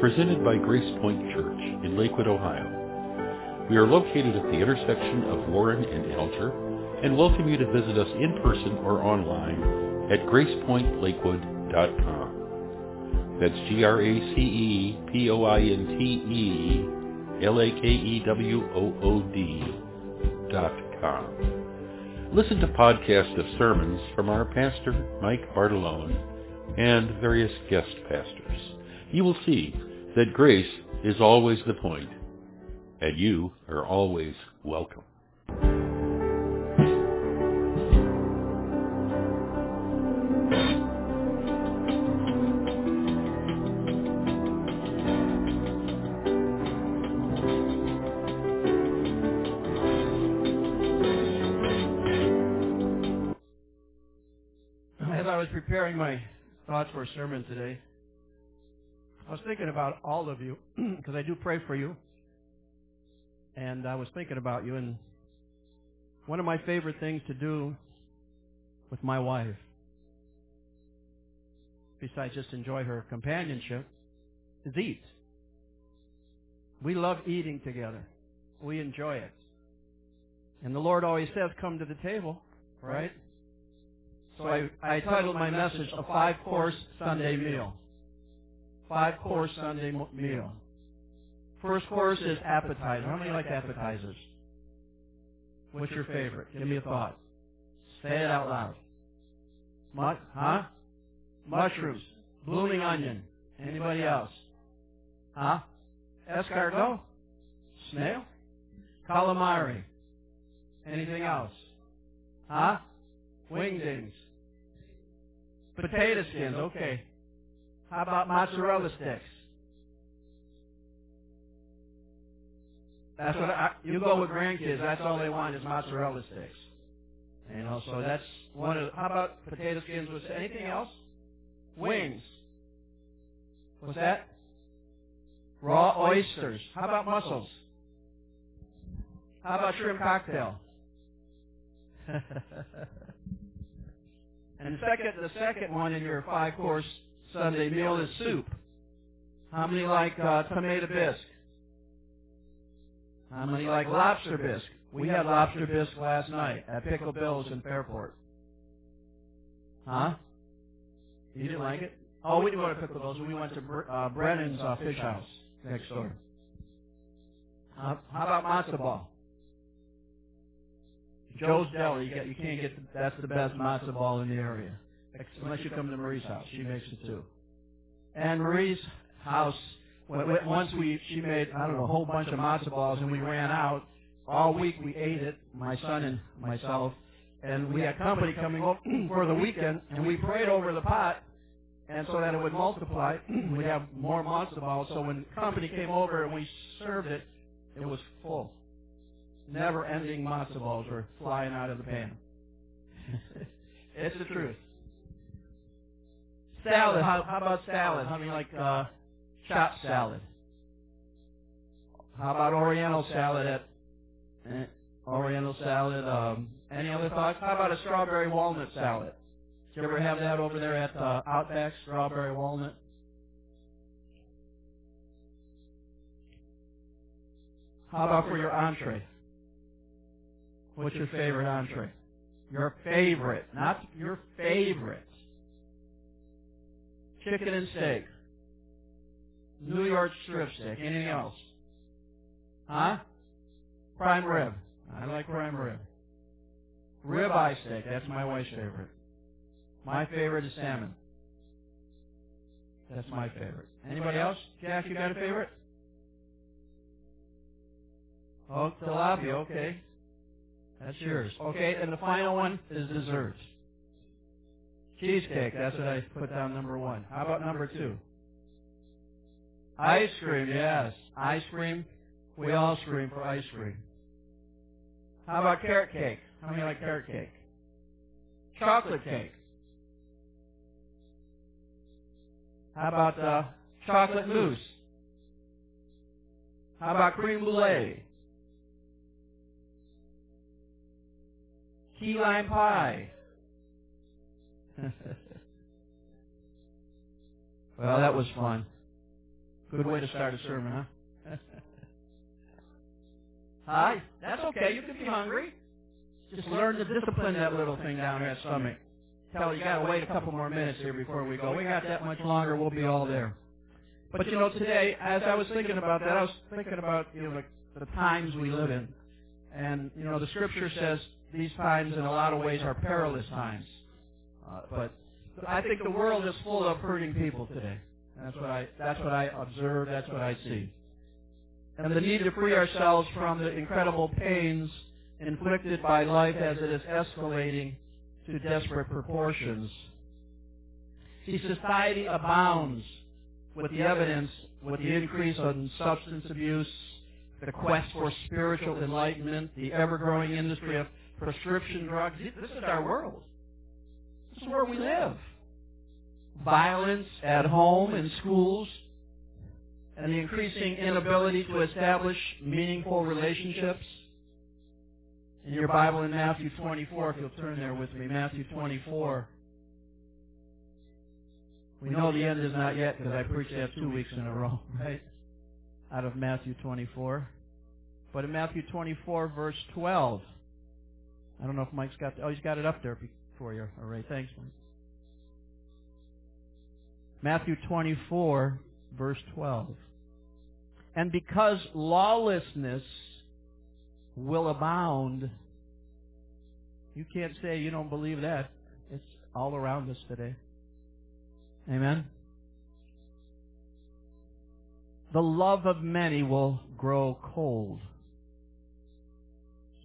Presented by Grace Point Church in Lakewood, Ohio. We are located at the intersection of Warren and Alger and welcome you to visit us in person or online at gracepointlakewood.com. That's G-R-A-C-E-P-O-I-N-T-E-L-A-K-E-W-O-O-D dot com. Listen to podcasts of sermons from our pastor, Mike Bartolone, and various guest pastors. You will see that grace is always the point, and you are always welcome. As I was preparing my thoughts for a sermon today, I was thinking about all of you because I do pray for you. And I was thinking about you, and one of my favorite things to do with my wife, besides just enjoy her companionship, is eat. We love eating together. We enjoy it. And the Lord always says, come to the table, right? So I, I titled my message, A Five-Course Sunday Meal. Five-Course Sunday Meal. First course is appetizer. How many like appetizers? What's your favorite? Give me a thought. Say it out loud. Mut, huh? Mushrooms. Blooming onion. Anybody else? Huh? Escargot? Snail? Calamari. Anything else? Huh? Wingdings. Potato skins, okay. How about mozzarella sticks? That's what I, you go with grandkids. That's all they want is mozzarella sticks. You know, so that's one of. How about potato skins? Was anything else? Wings. What's that? Raw oysters. How about mussels? How about shrimp cocktail? And the second, the second one in your five-course Sunday meal is soup. How many like uh, tomato bisque? How many like lobster bisque? We had lobster bisque last night at Pickle Bill's in Fairport. Huh? You didn't like it? Oh, we didn't go to Pickle Bill's. We went to uh, Brennan's uh, Fish House next door. Uh, how about matzo ball? Joe's Deli, you, get, you can't get, the, that's the best matzo ball in the area. Unless you come to Marie's house. She makes it too. And Marie's house, once we, she made, I don't know, a whole bunch of matzo balls and we ran out. All week we ate it, my son and myself. And we had company coming over for the weekend and we prayed over the pot and so that it would multiply, we'd have more matzo balls. So when company came over and we served it, it was full never-ending matzo balls were flying out of the pan. it's the truth. Salad. How, how about salad? How many like uh, chopped salad? How about Oriental salad? At eh, Oriental salad. Um, any other thoughts? How about a strawberry walnut salad? Did you ever have that over there at uh, Outback? Strawberry walnut. How about for your entree? What's your favorite entree? Your favorite, not your favorite. Chicken and steak. New York strip steak. Anything else? Huh? Prime rib. I like prime rib. Rib eye steak. That's my wife's favorite. My favorite is salmon. That's my favorite. Anybody else? Jack, you got a favorite? Oh, tilapia. Okay. That's yours. Okay, and the final one is desserts. Cheesecake, that's what I put down number one. How about number two? Ice cream, yes. Ice cream. We all scream for ice cream. How about carrot cake? How many like carrot cake? Chocolate cake. How about uh, chocolate mousse? How about cream brulee? Key lime pie. Well, that was fun. Good way to start a sermon, huh? Hi. That's okay. You can be hungry. Just learn to discipline that little thing down there at stomach. Tell you got to wait a couple more minutes here before we go. We got that much longer. We'll be all there. But you know, today, as I was thinking about that, I was thinking about you know like the times we live in, and you know, the Scripture says these times, in a lot of ways, are perilous times. Uh, but I think the world is full of hurting people today. That's what I. That's what I observe. That's what I see. And the need to free ourselves from the incredible pains inflicted by life as it is escalating to desperate proportions. See, society abounds with the evidence, with the increase in substance abuse, the quest for spiritual enlightenment, the ever-growing industry of prescription drugs. This is our world. This is where we live. Violence at home, in schools, and the increasing inability to establish meaningful relationships. In your Bible in Matthew 24, if you'll turn there with me, Matthew 24. We know the end is not yet because I preached that two weeks in a row, right? Out of Matthew 24. But in Matthew 24, verse 12, I don't know if Mike's got, oh, he's got it up there for you. All right, thanks, Matthew 24, verse 12. And because lawlessness will abound. You can't say you don't believe that. It's all around us today. Amen? The love of many will grow cold.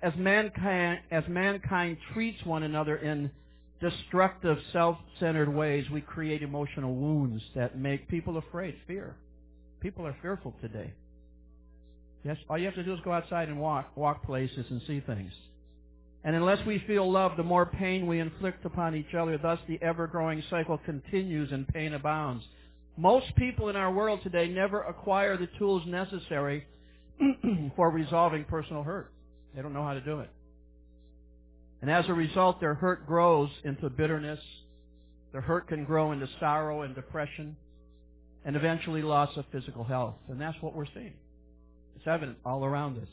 As mankind, as mankind treats one another in destructive, self-centered ways, we create emotional wounds that make people afraid, fear. People are fearful today. Yes, all you have to do is go outside and walk, walk places and see things. And unless we feel love, the more pain we inflict upon each other. Thus, the ever-growing cycle continues and pain abounds. Most people in our world today never acquire the tools necessary for resolving personal hurt. They don't know how to do it. And as a result, their hurt grows into bitterness. Their hurt can grow into sorrow and depression and eventually loss of physical health. And that's what we're seeing. It's evident all around us.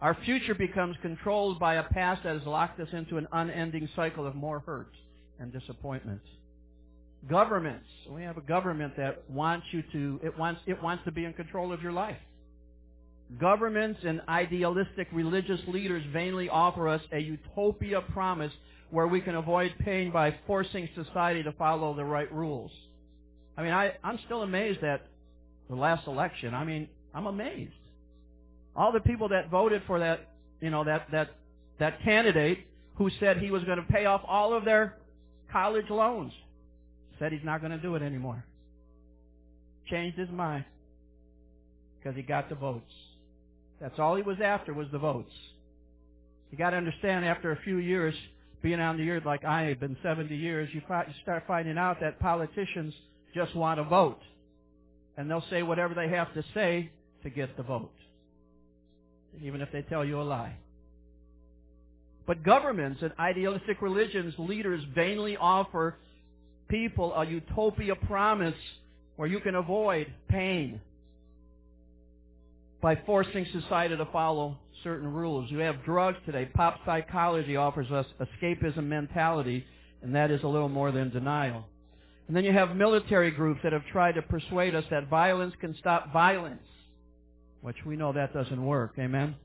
Our future becomes controlled by a past that has locked us into an unending cycle of more hurt and disappointment. Governments. We have a government that wants you to, it wants, it wants to be in control of your life. Governments and idealistic religious leaders vainly offer us a utopia promise where we can avoid pain by forcing society to follow the right rules. I mean, I, I'm still amazed at the last election. I mean, I'm amazed. All the people that voted for that, you know, that, that, that candidate who said he was going to pay off all of their college loans said he's not going to do it anymore. Changed his mind because he got the votes. That's all he was after was the votes. You got to understand after a few years being on the earth like I have been 70 years, you start finding out that politicians just want to vote. And they'll say whatever they have to say to get the vote even if they tell you a lie. But governments and idealistic religions, leaders vainly offer people a utopia promise where you can avoid pain by forcing society to follow certain rules. You have drugs today. Pop psychology offers us escapism mentality, and that is a little more than denial. And then you have military groups that have tried to persuade us that violence can stop violence which we know that doesn't work. Amen?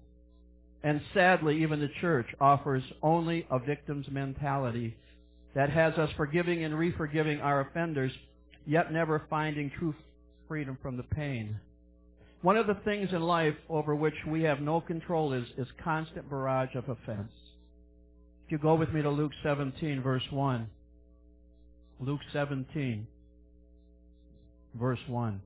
And sadly, even the church offers only a victim's mentality that has us forgiving and re-forgiving our offenders, yet never finding true freedom from the pain. One of the things in life over which we have no control is, is constant barrage of offense. If you go with me to Luke 17, verse 1. Luke 17, verse 1.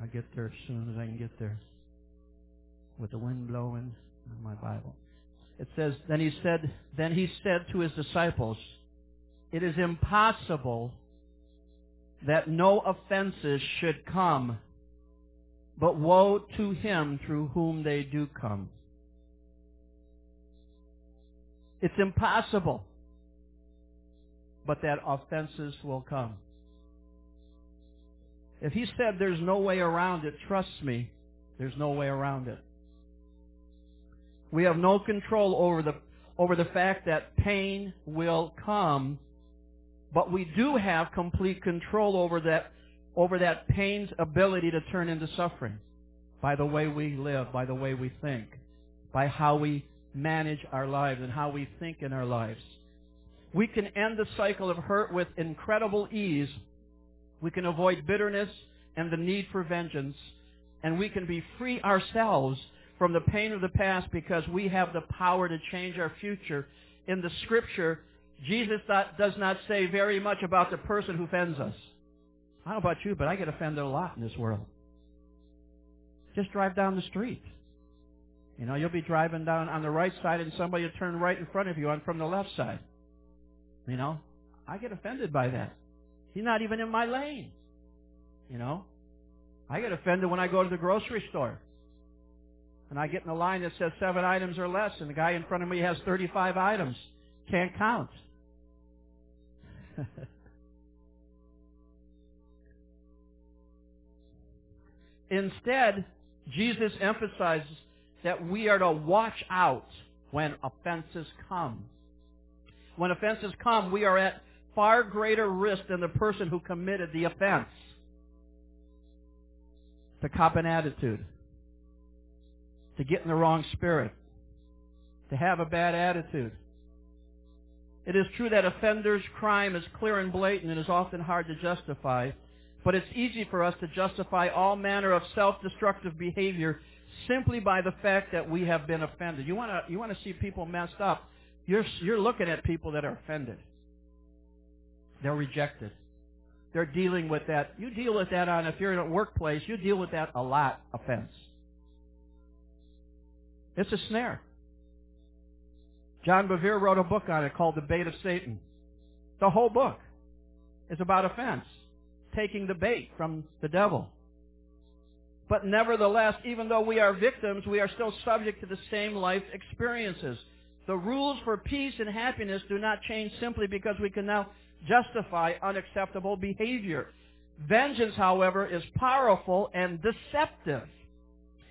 I'll get there as soon as I can get there. With the wind blowing in my Bible. It says, then he said, then he said to his disciples, it is impossible that no offenses should come, but woe to him through whom they do come. It's impossible. But that offenses will come. If he said there's no way around it, trust me, there's no way around it. We have no control over the, over the fact that pain will come, but we do have complete control over that, over that pain's ability to turn into suffering by the way we live, by the way we think, by how we manage our lives and how we think in our lives. We can end the cycle of hurt with incredible ease. We can avoid bitterness and the need for vengeance. And we can be free ourselves from the pain of the past because we have the power to change our future. In the scripture, Jesus does not say very much about the person who offends us. I don't know about you, but I get offended a lot in this world. Just drive down the street. You know, you'll be driving down on the right side and somebody will turn right in front of you on from the left side. You know, I get offended by that. He's not even in my lane. You know, I get offended when I go to the grocery store. And I get in a line that says seven items or less, and the guy in front of me has 35 items. Can't count. Instead, Jesus emphasizes that we are to watch out when offenses come. When offenses come, we are at far greater risk than the person who committed the offense. To cop an attitude. To get in the wrong spirit. To have a bad attitude. It is true that offender's crime is clear and blatant and is often hard to justify. But it's easy for us to justify all manner of self-destructive behavior simply by the fact that we have been offended. You want to you want to see people messed up. You're you're looking at people that are offended. They're rejected. They're dealing with that. You deal with that on if you're in a workplace, you deal with that a lot offense. It's a snare. John Bevere wrote a book on it called The Bait of Satan. The whole book is about offense taking the bait from the devil. But nevertheless, even though we are victims, we are still subject to the same life experiences. The rules for peace and happiness do not change simply because we can now justify unacceptable behavior. Vengeance, however, is powerful and deceptive.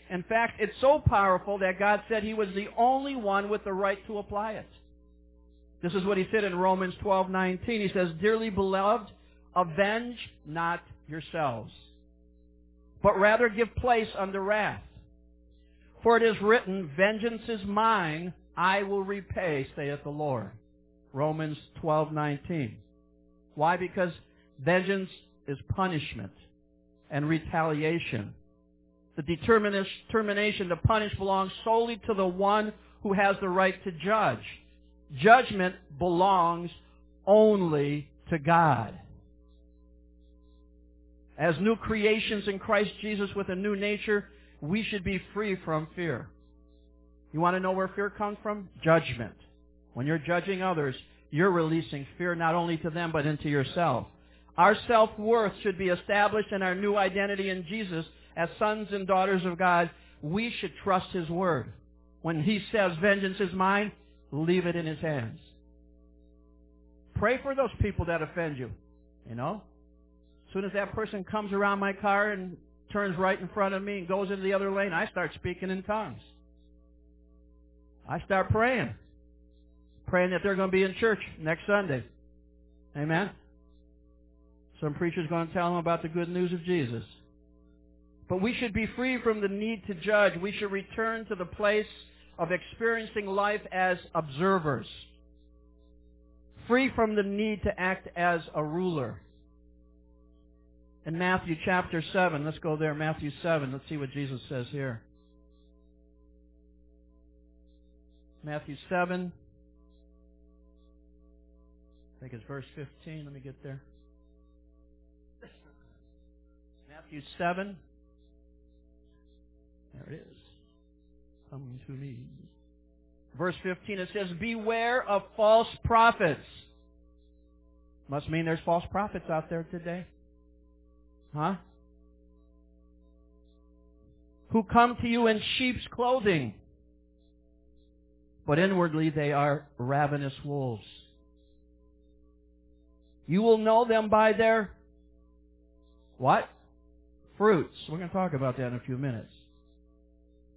In fact, it's so powerful that God said he was the only one with the right to apply it. This is what he said in Romans 12:19. He says, "Dearly beloved, avenge not yourselves, but rather give place unto wrath. For it is written, Vengeance is mine, I will repay, saith the Lord. Romans 12:19. Why? Because vengeance is punishment and retaliation. The determination to punish belongs solely to the one who has the right to judge. Judgment belongs only to God as new creations in Christ Jesus with a new nature, we should be free from fear. You want to know where fear comes from? Judgment. When you're judging others, you're releasing fear not only to them, but into yourself. Our self-worth should be established in our new identity in Jesus as sons and daughters of God. We should trust His word. When He says, vengeance is mine, leave it in His hands. Pray for those people that offend you. You know? As soon as that person comes around my car and turns right in front of me and goes into the other lane, I start speaking in tongues. I start praying. Praying that they're going to be in church next Sunday. Amen? Some preacher's going to tell them about the good news of Jesus. But we should be free from the need to judge. We should return to the place of experiencing life as observers. Free from the need to act as a ruler in Matthew chapter 7. Let's go there, Matthew 7. Let's see what Jesus says here. Matthew 7. I think it's verse 15. Let me get there. Matthew 7. There it is. Come to me. Verse 15, it says, Beware of false prophets. Must mean there's false prophets out there today. Huh? Who come to you in sheep's clothing, but inwardly they are ravenous wolves. You will know them by their what? Fruits. We're going to talk about that in a few minutes.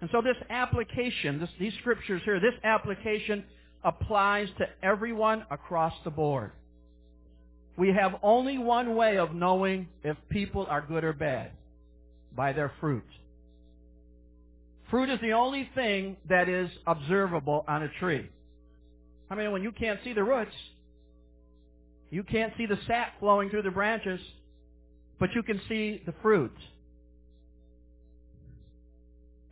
And so this application, this, these scriptures here, this application applies to everyone across the board. We have only one way of knowing if people are good or bad, by their fruit. Fruit is the only thing that is observable on a tree. I mean, when you can't see the roots, you can't see the sap flowing through the branches, but you can see the fruit.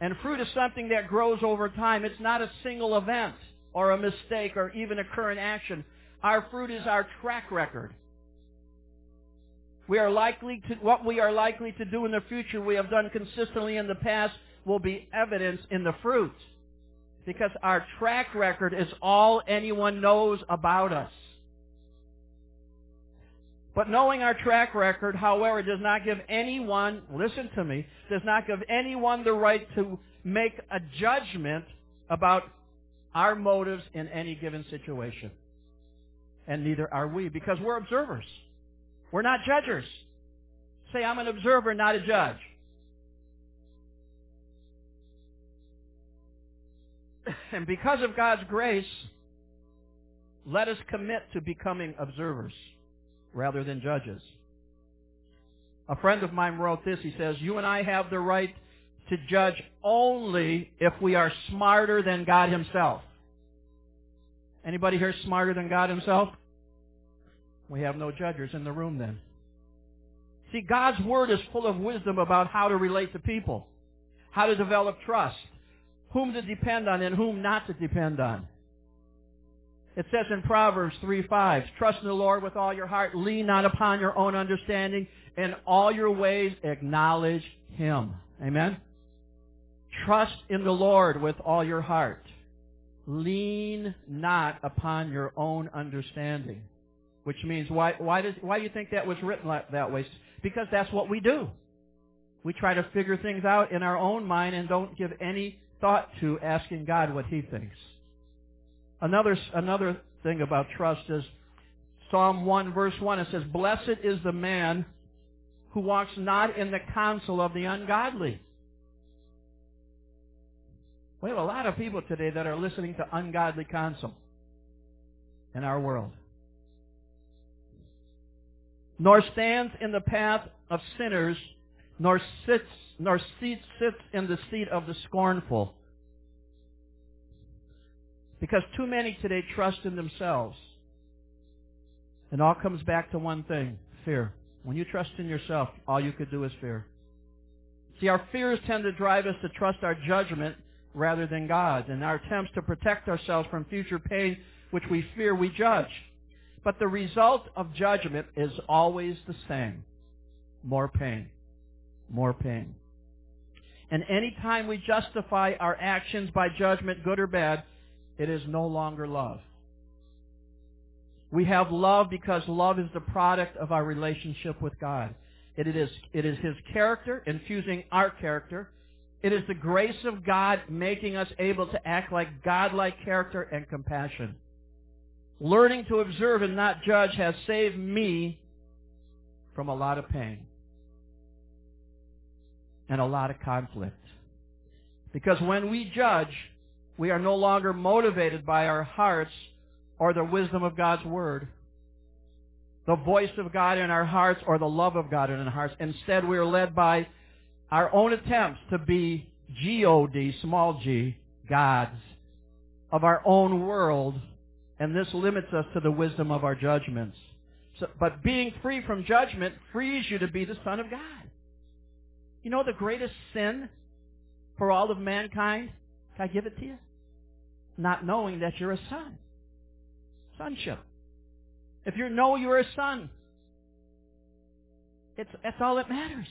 And fruit is something that grows over time. It's not a single event or a mistake or even a current action. Our fruit is our track record. We are likely to, what we are likely to do in the future, we have done consistently in the past, will be evidence in the fruit. Because our track record is all anyone knows about us. But knowing our track record, however, does not give anyone, listen to me, does not give anyone the right to make a judgment about our motives in any given situation. And neither are we, because we're observers. We're not judges. Say, I'm an observer, not a judge. And because of God's grace, let us commit to becoming observers rather than judges. A friend of mine wrote this. He says, you and I have the right to judge only if we are smarter than God himself. Anybody here smarter than God himself? We have no judges in the room then. See, God's Word is full of wisdom about how to relate to people, how to develop trust, whom to depend on and whom not to depend on. It says in Proverbs 3:5, Trust in the Lord with all your heart, lean not upon your own understanding, in all your ways acknowledge Him. Amen? Trust in the Lord with all your heart. Lean not upon your own understanding. Which means, why, why, does, why do you think that was written that way? Because that's what we do. We try to figure things out in our own mind and don't give any thought to asking God what He thinks. Another, another thing about trust is Psalm 1 verse 1. It says, Blessed is the man who walks not in the counsel of the ungodly. We have a lot of people today that are listening to ungodly counsel in our world. Nor stands in the path of sinners, nor sits, nor seats, sits in the seat of the scornful. Because too many today trust in themselves. It all comes back to one thing, fear. When you trust in yourself, all you could do is fear. See, our fears tend to drive us to trust our judgment rather than God, and our attempts to protect ourselves from future pain, which we fear, we judge. But the result of judgment is always the same. More pain. More pain. And any time we justify our actions by judgment, good or bad, it is no longer love. We have love because love is the product of our relationship with God. It is, it is His character infusing our character. It is the grace of God making us able to act like God-like character and compassion. Learning to observe and not judge has saved me from a lot of pain and a lot of conflict. Because when we judge, we are no longer motivated by our hearts or the wisdom of God's Word, the voice of God in our hearts or the love of God in our hearts. Instead, we are led by our own attempts to be G-O-D, small g, gods of our own world, and this limits us to the wisdom of our judgments. So, but being free from judgment frees you to be the Son of God. You know the greatest sin for all of mankind? Can I give it to you? Not knowing that you're a son. Sonship. If you know you're a son, it's, that's all that matters.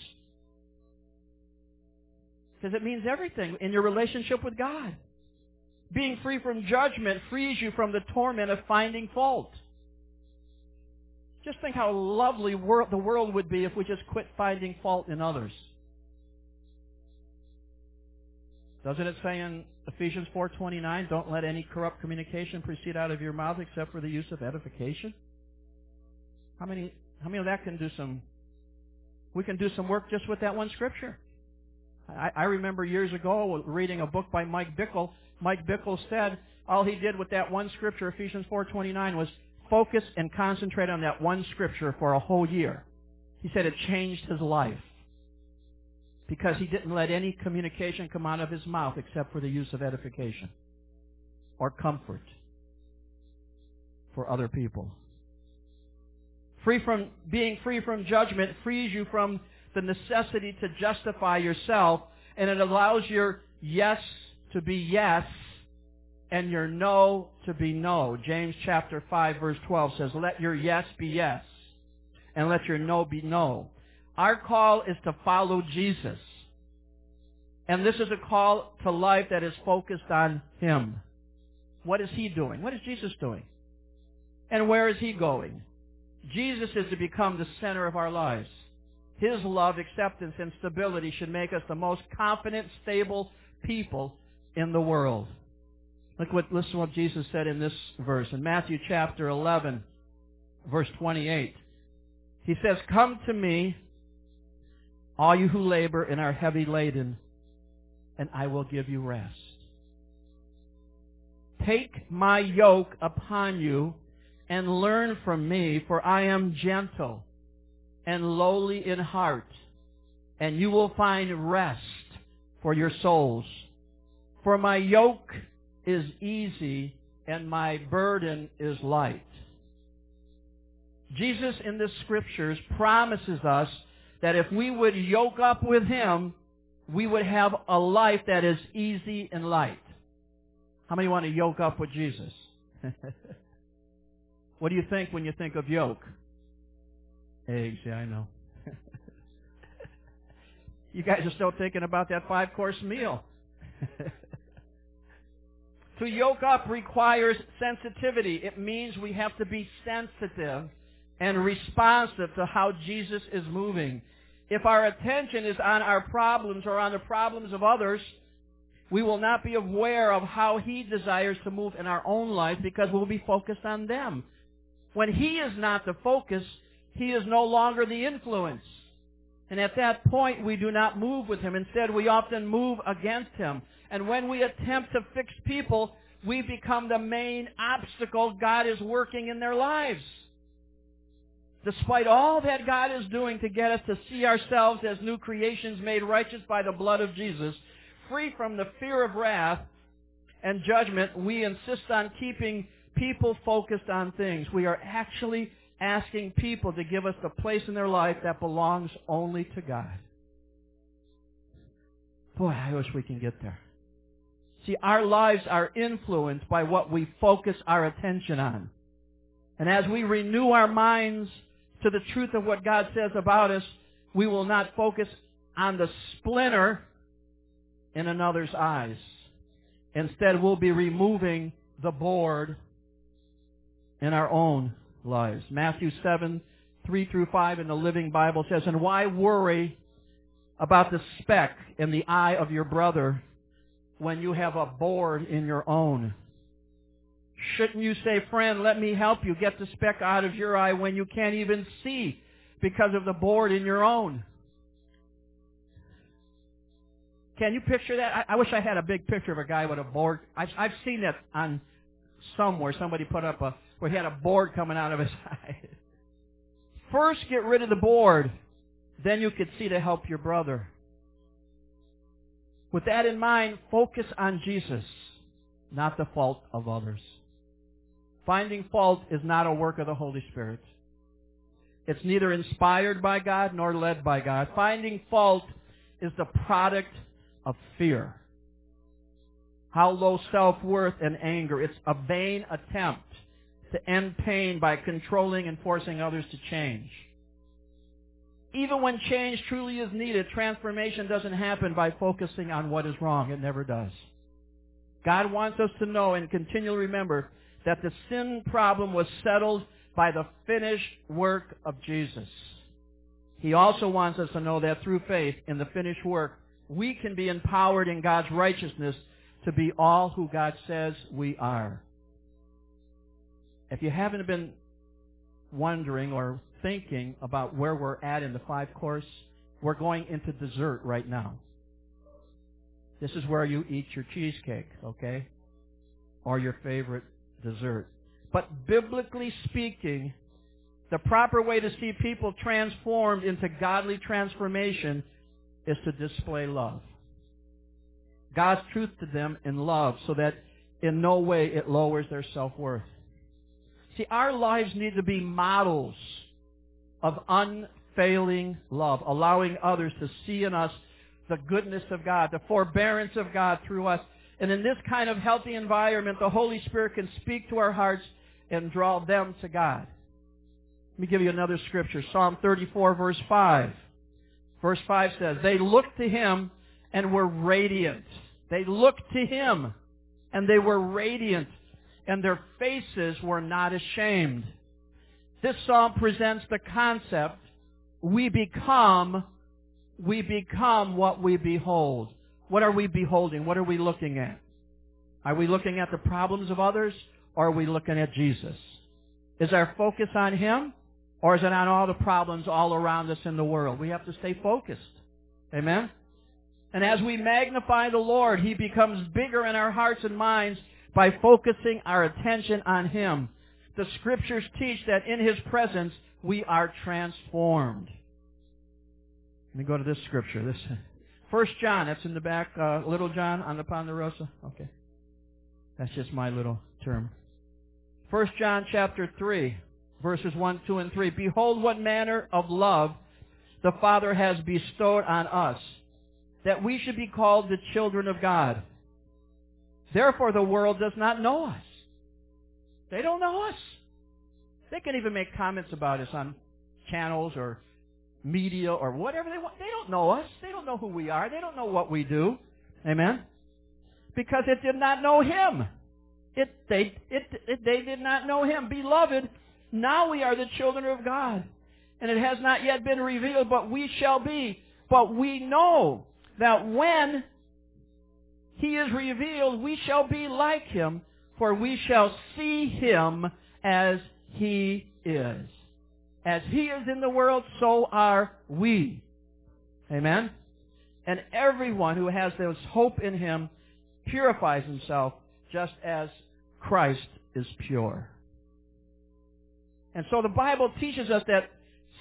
Because it means everything in your relationship with God. Being free from judgment frees you from the torment of finding fault. Just think how lovely the world would be if we just quit finding fault in others. Doesn't it say in Ephesians 4:29, "Don't let any corrupt communication proceed out of your mouth except for the use of edification"? How many how many of that can do some we can do some work just with that one scripture. I, I remember years ago reading a book by Mike Bickle. Mike Bickle said all he did with that one scripture, Ephesians 4:29, was focus and concentrate on that one scripture for a whole year. He said it changed his life because he didn't let any communication come out of his mouth except for the use of edification or comfort for other people. Free from being free from judgment frees you from the necessity to justify yourself and it allows your yes to be yes and your no to be no. James chapter 5 verse 12 says, let your yes be yes and let your no be no. Our call is to follow Jesus. And this is a call to life that is focused on Him. What is He doing? What is Jesus doing? And where is He going? Jesus is to become the center of our lives. His love, acceptance, and stability should make us the most confident, stable people in the world. Look what, listen to what Jesus said in this verse. In Matthew chapter 11, verse 28. He says, Come to me, all you who labor and are heavy laden, and I will give you rest. Take my yoke upon you and learn from me, for I am gentle and lowly in heart, and you will find rest for your souls. For my yoke is easy and my burden is light. Jesus in the scriptures promises us that if we would yoke up with Him, we would have a life that is easy and light. How many want to yoke up with Jesus? what do you think when you think of yoke? Eggs, yeah, I know. you guys are still thinking about that five course meal. to yoke up requires sensitivity. It means we have to be sensitive and responsive to how Jesus is moving. If our attention is on our problems or on the problems of others, we will not be aware of how He desires to move in our own life because we'll be focused on them. When He is not the focus, He is no longer the influence. And at that point, we do not move with Him. Instead, we often move against Him. And when we attempt to fix people, we become the main obstacle God is working in their lives despite all that God is doing to get us to see ourselves as new creations made righteous by the blood of Jesus, free from the fear of wrath and judgment, we insist on keeping people focused on things. We are actually asking people to give us the place in their life that belongs only to God. Boy, I wish we can get there. See, our lives are influenced by what we focus our attention on. And as we renew our minds to the truth of what God says about us, we will not focus on the splinter in another's eyes. Instead, we'll be removing the board in our own lives. Matthew 7, 3 through 5 in the Living Bible says, And why worry about the speck in the eye of your brother when you have a board in your own? Shouldn't you say, friend, let me help you get the speck out of your eye when you can't even see because of the board in your own? Can you picture that? I, I wish I had a big picture of a guy with a board. I've, I've seen that on somewhere. Somebody put up a, where he had a board coming out of his eye. First get rid of the board. Then you could see to help your brother. With that in mind, focus on Jesus, not the fault of others. Finding fault is not a work of the Holy Spirit. It's neither inspired by God nor led by God. Finding fault is the product of fear. How low self-worth and anger. It's a vain attempt to end pain by controlling and forcing others to change. Even when change truly is needed, transformation doesn't happen by focusing on what is wrong. It never does. God wants us to know and continually remember that the sin problem was settled by the finished work of Jesus. He also wants us to know that through faith in the finished work, we can be empowered in God's righteousness to be all who God says we are. If you haven't been wondering or thinking about where we're at in the five course, we're going into dessert right now. This is where you eat your cheesecake, okay? Or your favorite dessert. But biblically speaking, the proper way to see people transformed into godly transformation is to display love. God's truth to them in love so that in no way it lowers their self-worth. See, our lives need to be models of unfailing love, allowing others to see in us the goodness of God, the forbearance of God through us. And in this kind of healthy environment, the Holy Spirit can speak to our hearts and draw them to God. Let me give you another scripture. Psalm 34 verse 5. Verse 5 says, They looked to him and were radiant. They looked to him and they were radiant and their faces were not ashamed. This psalm presents the concept we become we become what we behold. What are we beholding? What are we looking at? Are we looking at the problems of others or are we looking at Jesus? Is our focus on Him or is it on all the problems all around us in the world? We have to stay focused. Amen? And as we magnify the Lord, He becomes bigger in our hearts and minds by focusing our attention on Him. The scriptures teach that in His presence we are transformed. Let me go to this scripture. This First John, that's in the back, uh, Little John on the Ponderosa. Okay. That's just my little term. First John chapter 3, verses 1, 2, and 3. Behold what manner of love the Father has bestowed on us, that we should be called the children of God. Therefore the world does not know us. They don't know us. They can even make comments about us on channels or media or whatever they want. They don't know us. They don't know who we are. They don't know what we do. Amen? Because it did not know Him. It, they, it, it, they did not know Him. Beloved, now we are the children of God. And it has not yet been revealed, but we shall be. But we know that when He is revealed, we shall be like Him, for we shall see Him as He is. As He is in the world, so are we. Amen? And everyone who has this hope in Him purifies himself just as Christ is pure. And so the Bible teaches us that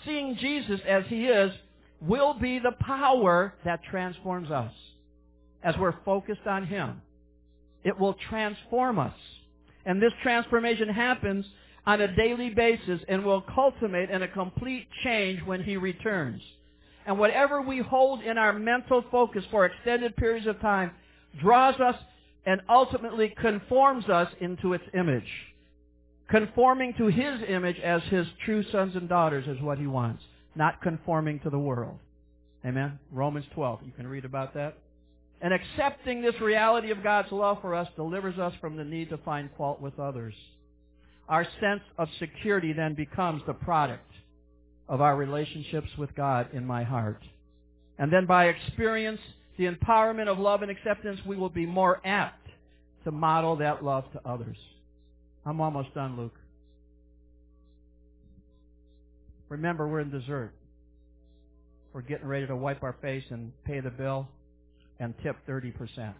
seeing Jesus as He is will be the power that transforms us as we're focused on Him. It will transform us. And this transformation happens on a daily basis and will culminate in a complete change when He returns. And whatever we hold in our mental focus for extended periods of time draws us and ultimately conforms us into its image. Conforming to His image as His true sons and daughters is what He wants, not conforming to the world. Amen? Romans 12. You can read about that. And accepting this reality of God's love for us delivers us from the need to find fault with others. Our sense of security then becomes the product of our relationships with God in my heart. And then by experience, the empowerment of love and acceptance, we will be more apt to model that love to others. I'm almost done, Luke. Remember, we're in dessert. We're getting ready to wipe our face and pay the bill and tip 30%.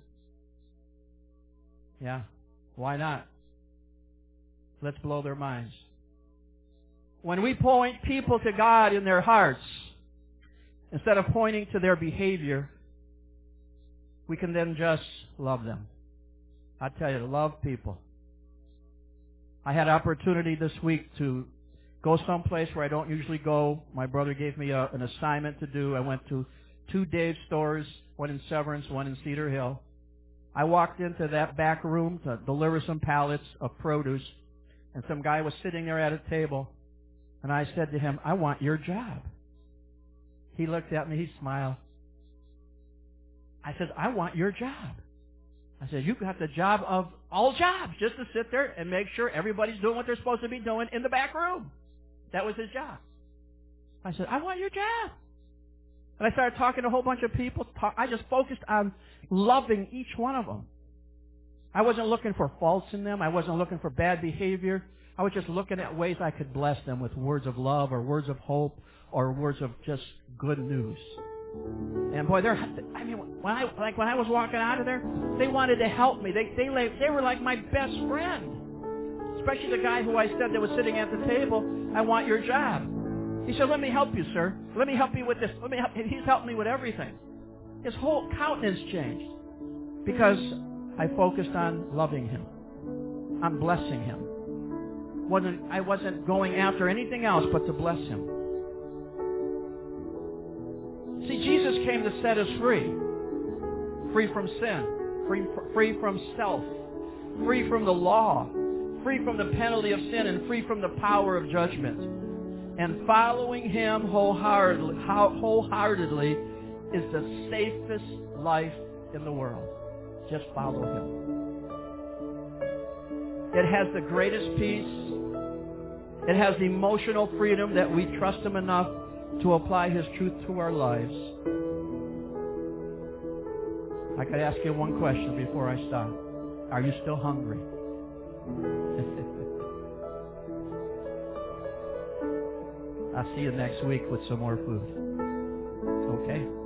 Yeah. Why not? Let's blow their minds. When we point people to God in their hearts, instead of pointing to their behavior, we can then just love them. I tell you, love people. I had opportunity this week to go someplace where I don't usually go. My brother gave me a, an assignment to do. I went to two Dave stores, one in Severance, one in Cedar Hill. I walked into that back room to deliver some pallets of produce, And some guy was sitting there at a table, and I said to him, I want your job. He looked at me, he smiled. I said, I want your job. I said, you've got the job of all jobs, just to sit there and make sure everybody's doing what they're supposed to be doing in the back room. That was his job. I said, I want your job. And I started talking to a whole bunch of people. I just focused on loving each one of them. I wasn't looking for faults in them. I wasn't looking for bad behavior. I was just looking at ways I could bless them with words of love or words of hope or words of just good news. And boy, they're, I mean, when I, like when I was walking out of there, they wanted to help me. They, they, they were like my best friend. Especially the guy who I said that was sitting at the table, I want your job. He said, let me help you, sir. Let me help you with this. Let me help. He's helped me with everything. His whole countenance changed because I focused on loving him, on blessing him. Wasn't, I wasn't going after anything else but to bless him. See, Jesus came to set us free. Free from sin. Free, free from self. Free from the law. Free from the penalty of sin and free from the power of judgment. And following him wholeheartedly, wholeheartedly is the safest life in the world. Just follow him. It has the greatest peace. It has emotional freedom that we trust him enough to apply his truth to our lives. I could ask you one question before I stop. Are you still hungry? I'll see you next week with some more food. Okay?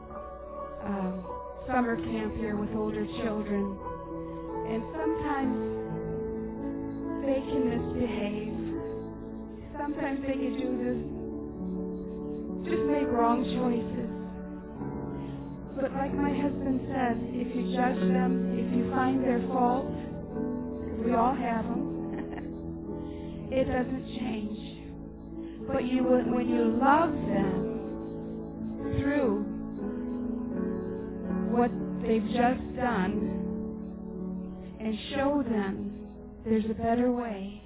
um, summer camp here with older children, and sometimes they can misbehave. Sometimes they can do this, just make wrong choices. But like my husband said, if you judge them, if you find their fault, we all have them, it doesn't change. But you when you love them through what they've just done and show them there's a better way.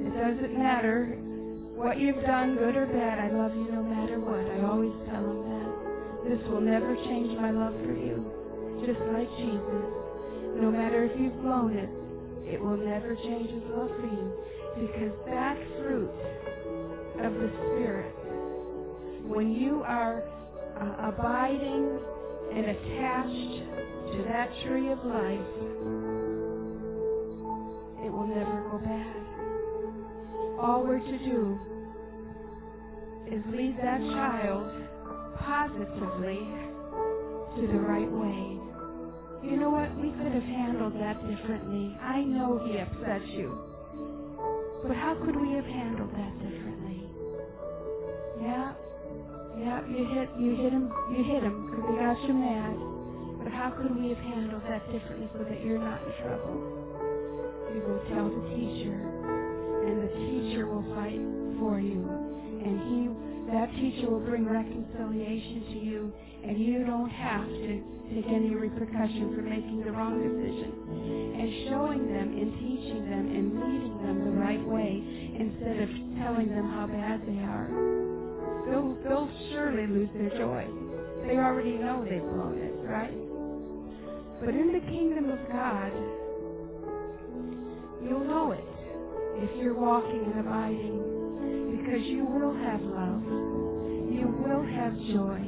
It doesn't matter what you've done, good or bad. I love you no matter what. I always tell them that. This will never change my love for you. Just like Jesus. No matter if you've blown it, it will never change his love for you because that fruit of the Spirit, when you are uh, abiding and attached to that tree of life, it will never go bad. All we're to do is lead that child positively to the right way. You know what? We could have handled that differently. I know he upset you. But how could we have handled that differently? Yeah, yeah, you hit, you hit him, you hit him because he got you mad. But how could we have handled that differently so that you're not in trouble? You go tell the teacher, and the teacher will fight for you, and he, that teacher will bring reconciliation to you, and you don't have to take any repercussion for making the wrong decision. And showing them and teaching them and leading them the right way instead of telling them how bad they are. They'll, they'll surely lose their joy. They already know they've blown it, right? But in the kingdom of God, you'll know it if you're walking and abiding because you will have love. You will have joy.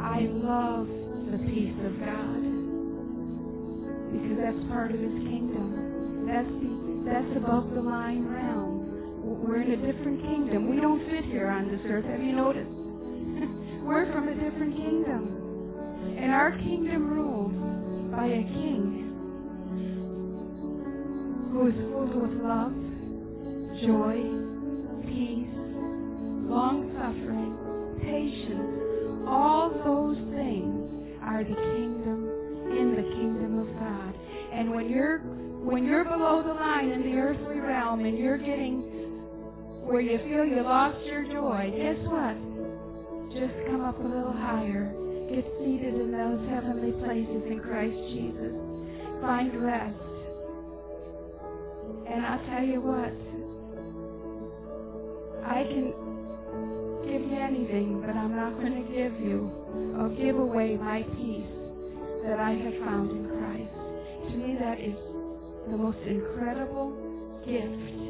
I love the peace of God. Because that's part of his kingdom. That's the, that's above the line realm. We're in a different kingdom. We don't fit here on this earth. Have you noticed? We're from a different kingdom. And our kingdom rules by a king who is filled with love, joy, peace, long suffering, patience, all those things are the kingdom in the kingdom of God. And when you're when you're below the line in the earthly realm and you're getting where you feel you lost your joy, guess what? Just come up a little higher. Get seated in those heavenly places in Christ Jesus. Find rest. And I'll tell you what, I can give you anything, but I'm not going to give you or give away my peace that I have found in Christ. To me, that is the most incredible gift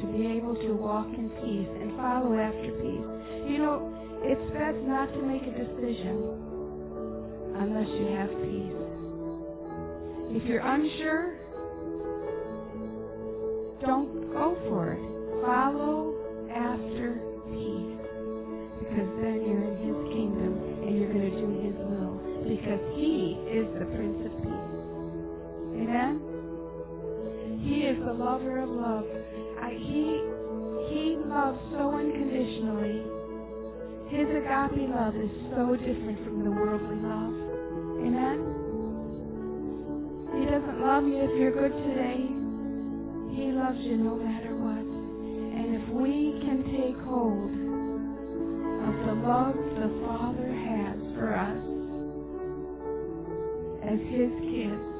to be able to walk in peace and follow after peace. You know, it's best not to make a decision unless you have peace. If you're unsure, don't go for it. Follow after peace because then you're in his kingdom and you're going to do his will because he is the Prince of Peace. Amen? He is the lover of love. He, he loves so unconditionally. His agape love is so different from the worldly love. Amen? He doesn't love you if you're good today. He loves you no matter what. And if we can take hold of the love the Father has for us as His kids,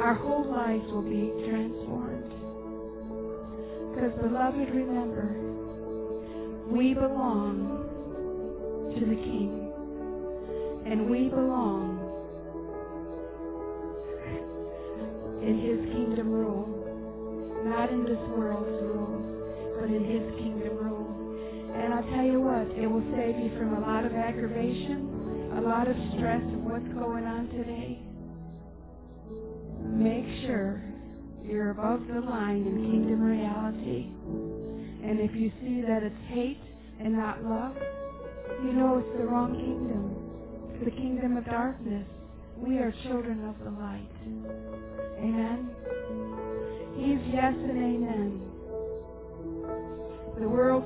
our whole lives will be transformed. Because, beloved, remember, we belong to the King. And we belong in His kingdom rule. Not in this world's rule, but in His kingdom rule. And I'll tell you what, it will save you from a lot of aggravation, a lot of stress of what's going on today. Make sure you're above the line in kingdom reality. And if you see that it's hate and not love, you know it's the wrong kingdom. It's the kingdom of darkness. We are children of the light. Amen. He's yes and amen. The world,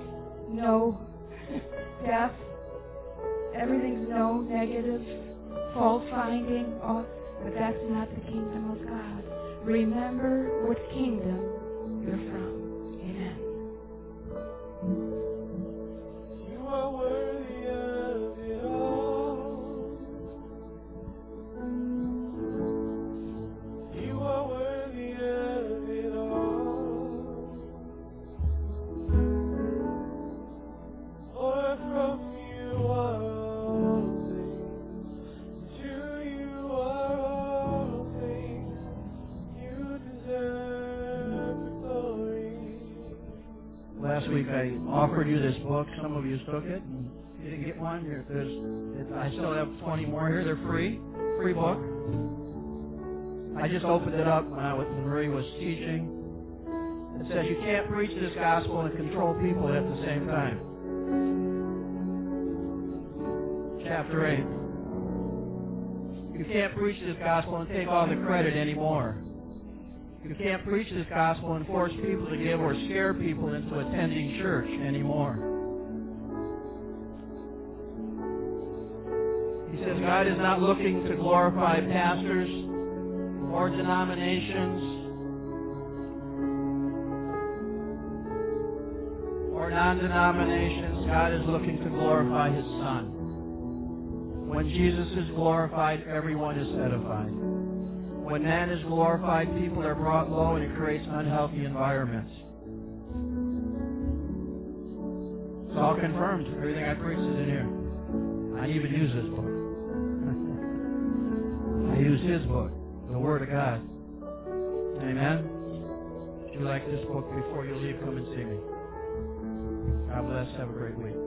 no. Death, everything's no, negative, fault finding, all, but that's not the kingdom of God. Remember what kingdom you're from. Week I offered you this book. Some of you took it. And you didn't get one. There's, I still have 20 more here. They're free. Free book. I just opened it up when, I was, when Marie was teaching. It says you can't preach this gospel and control people at the same time. Chapter 8. You can't preach this gospel and take all the credit anymore. You can't preach this gospel and force people to give or scare people into attending church anymore. He says God is not looking to glorify pastors or denominations or non-denominations. God is looking to glorify His Son. When Jesus is glorified, everyone is edified. When man is glorified, people are brought low and it creates unhealthy environments. It's all confirmed. Everything I preach is in here. I even use this book. I use his book, the Word of God. Amen. If you like this book before you leave, come and see me. God bless. Have a great week.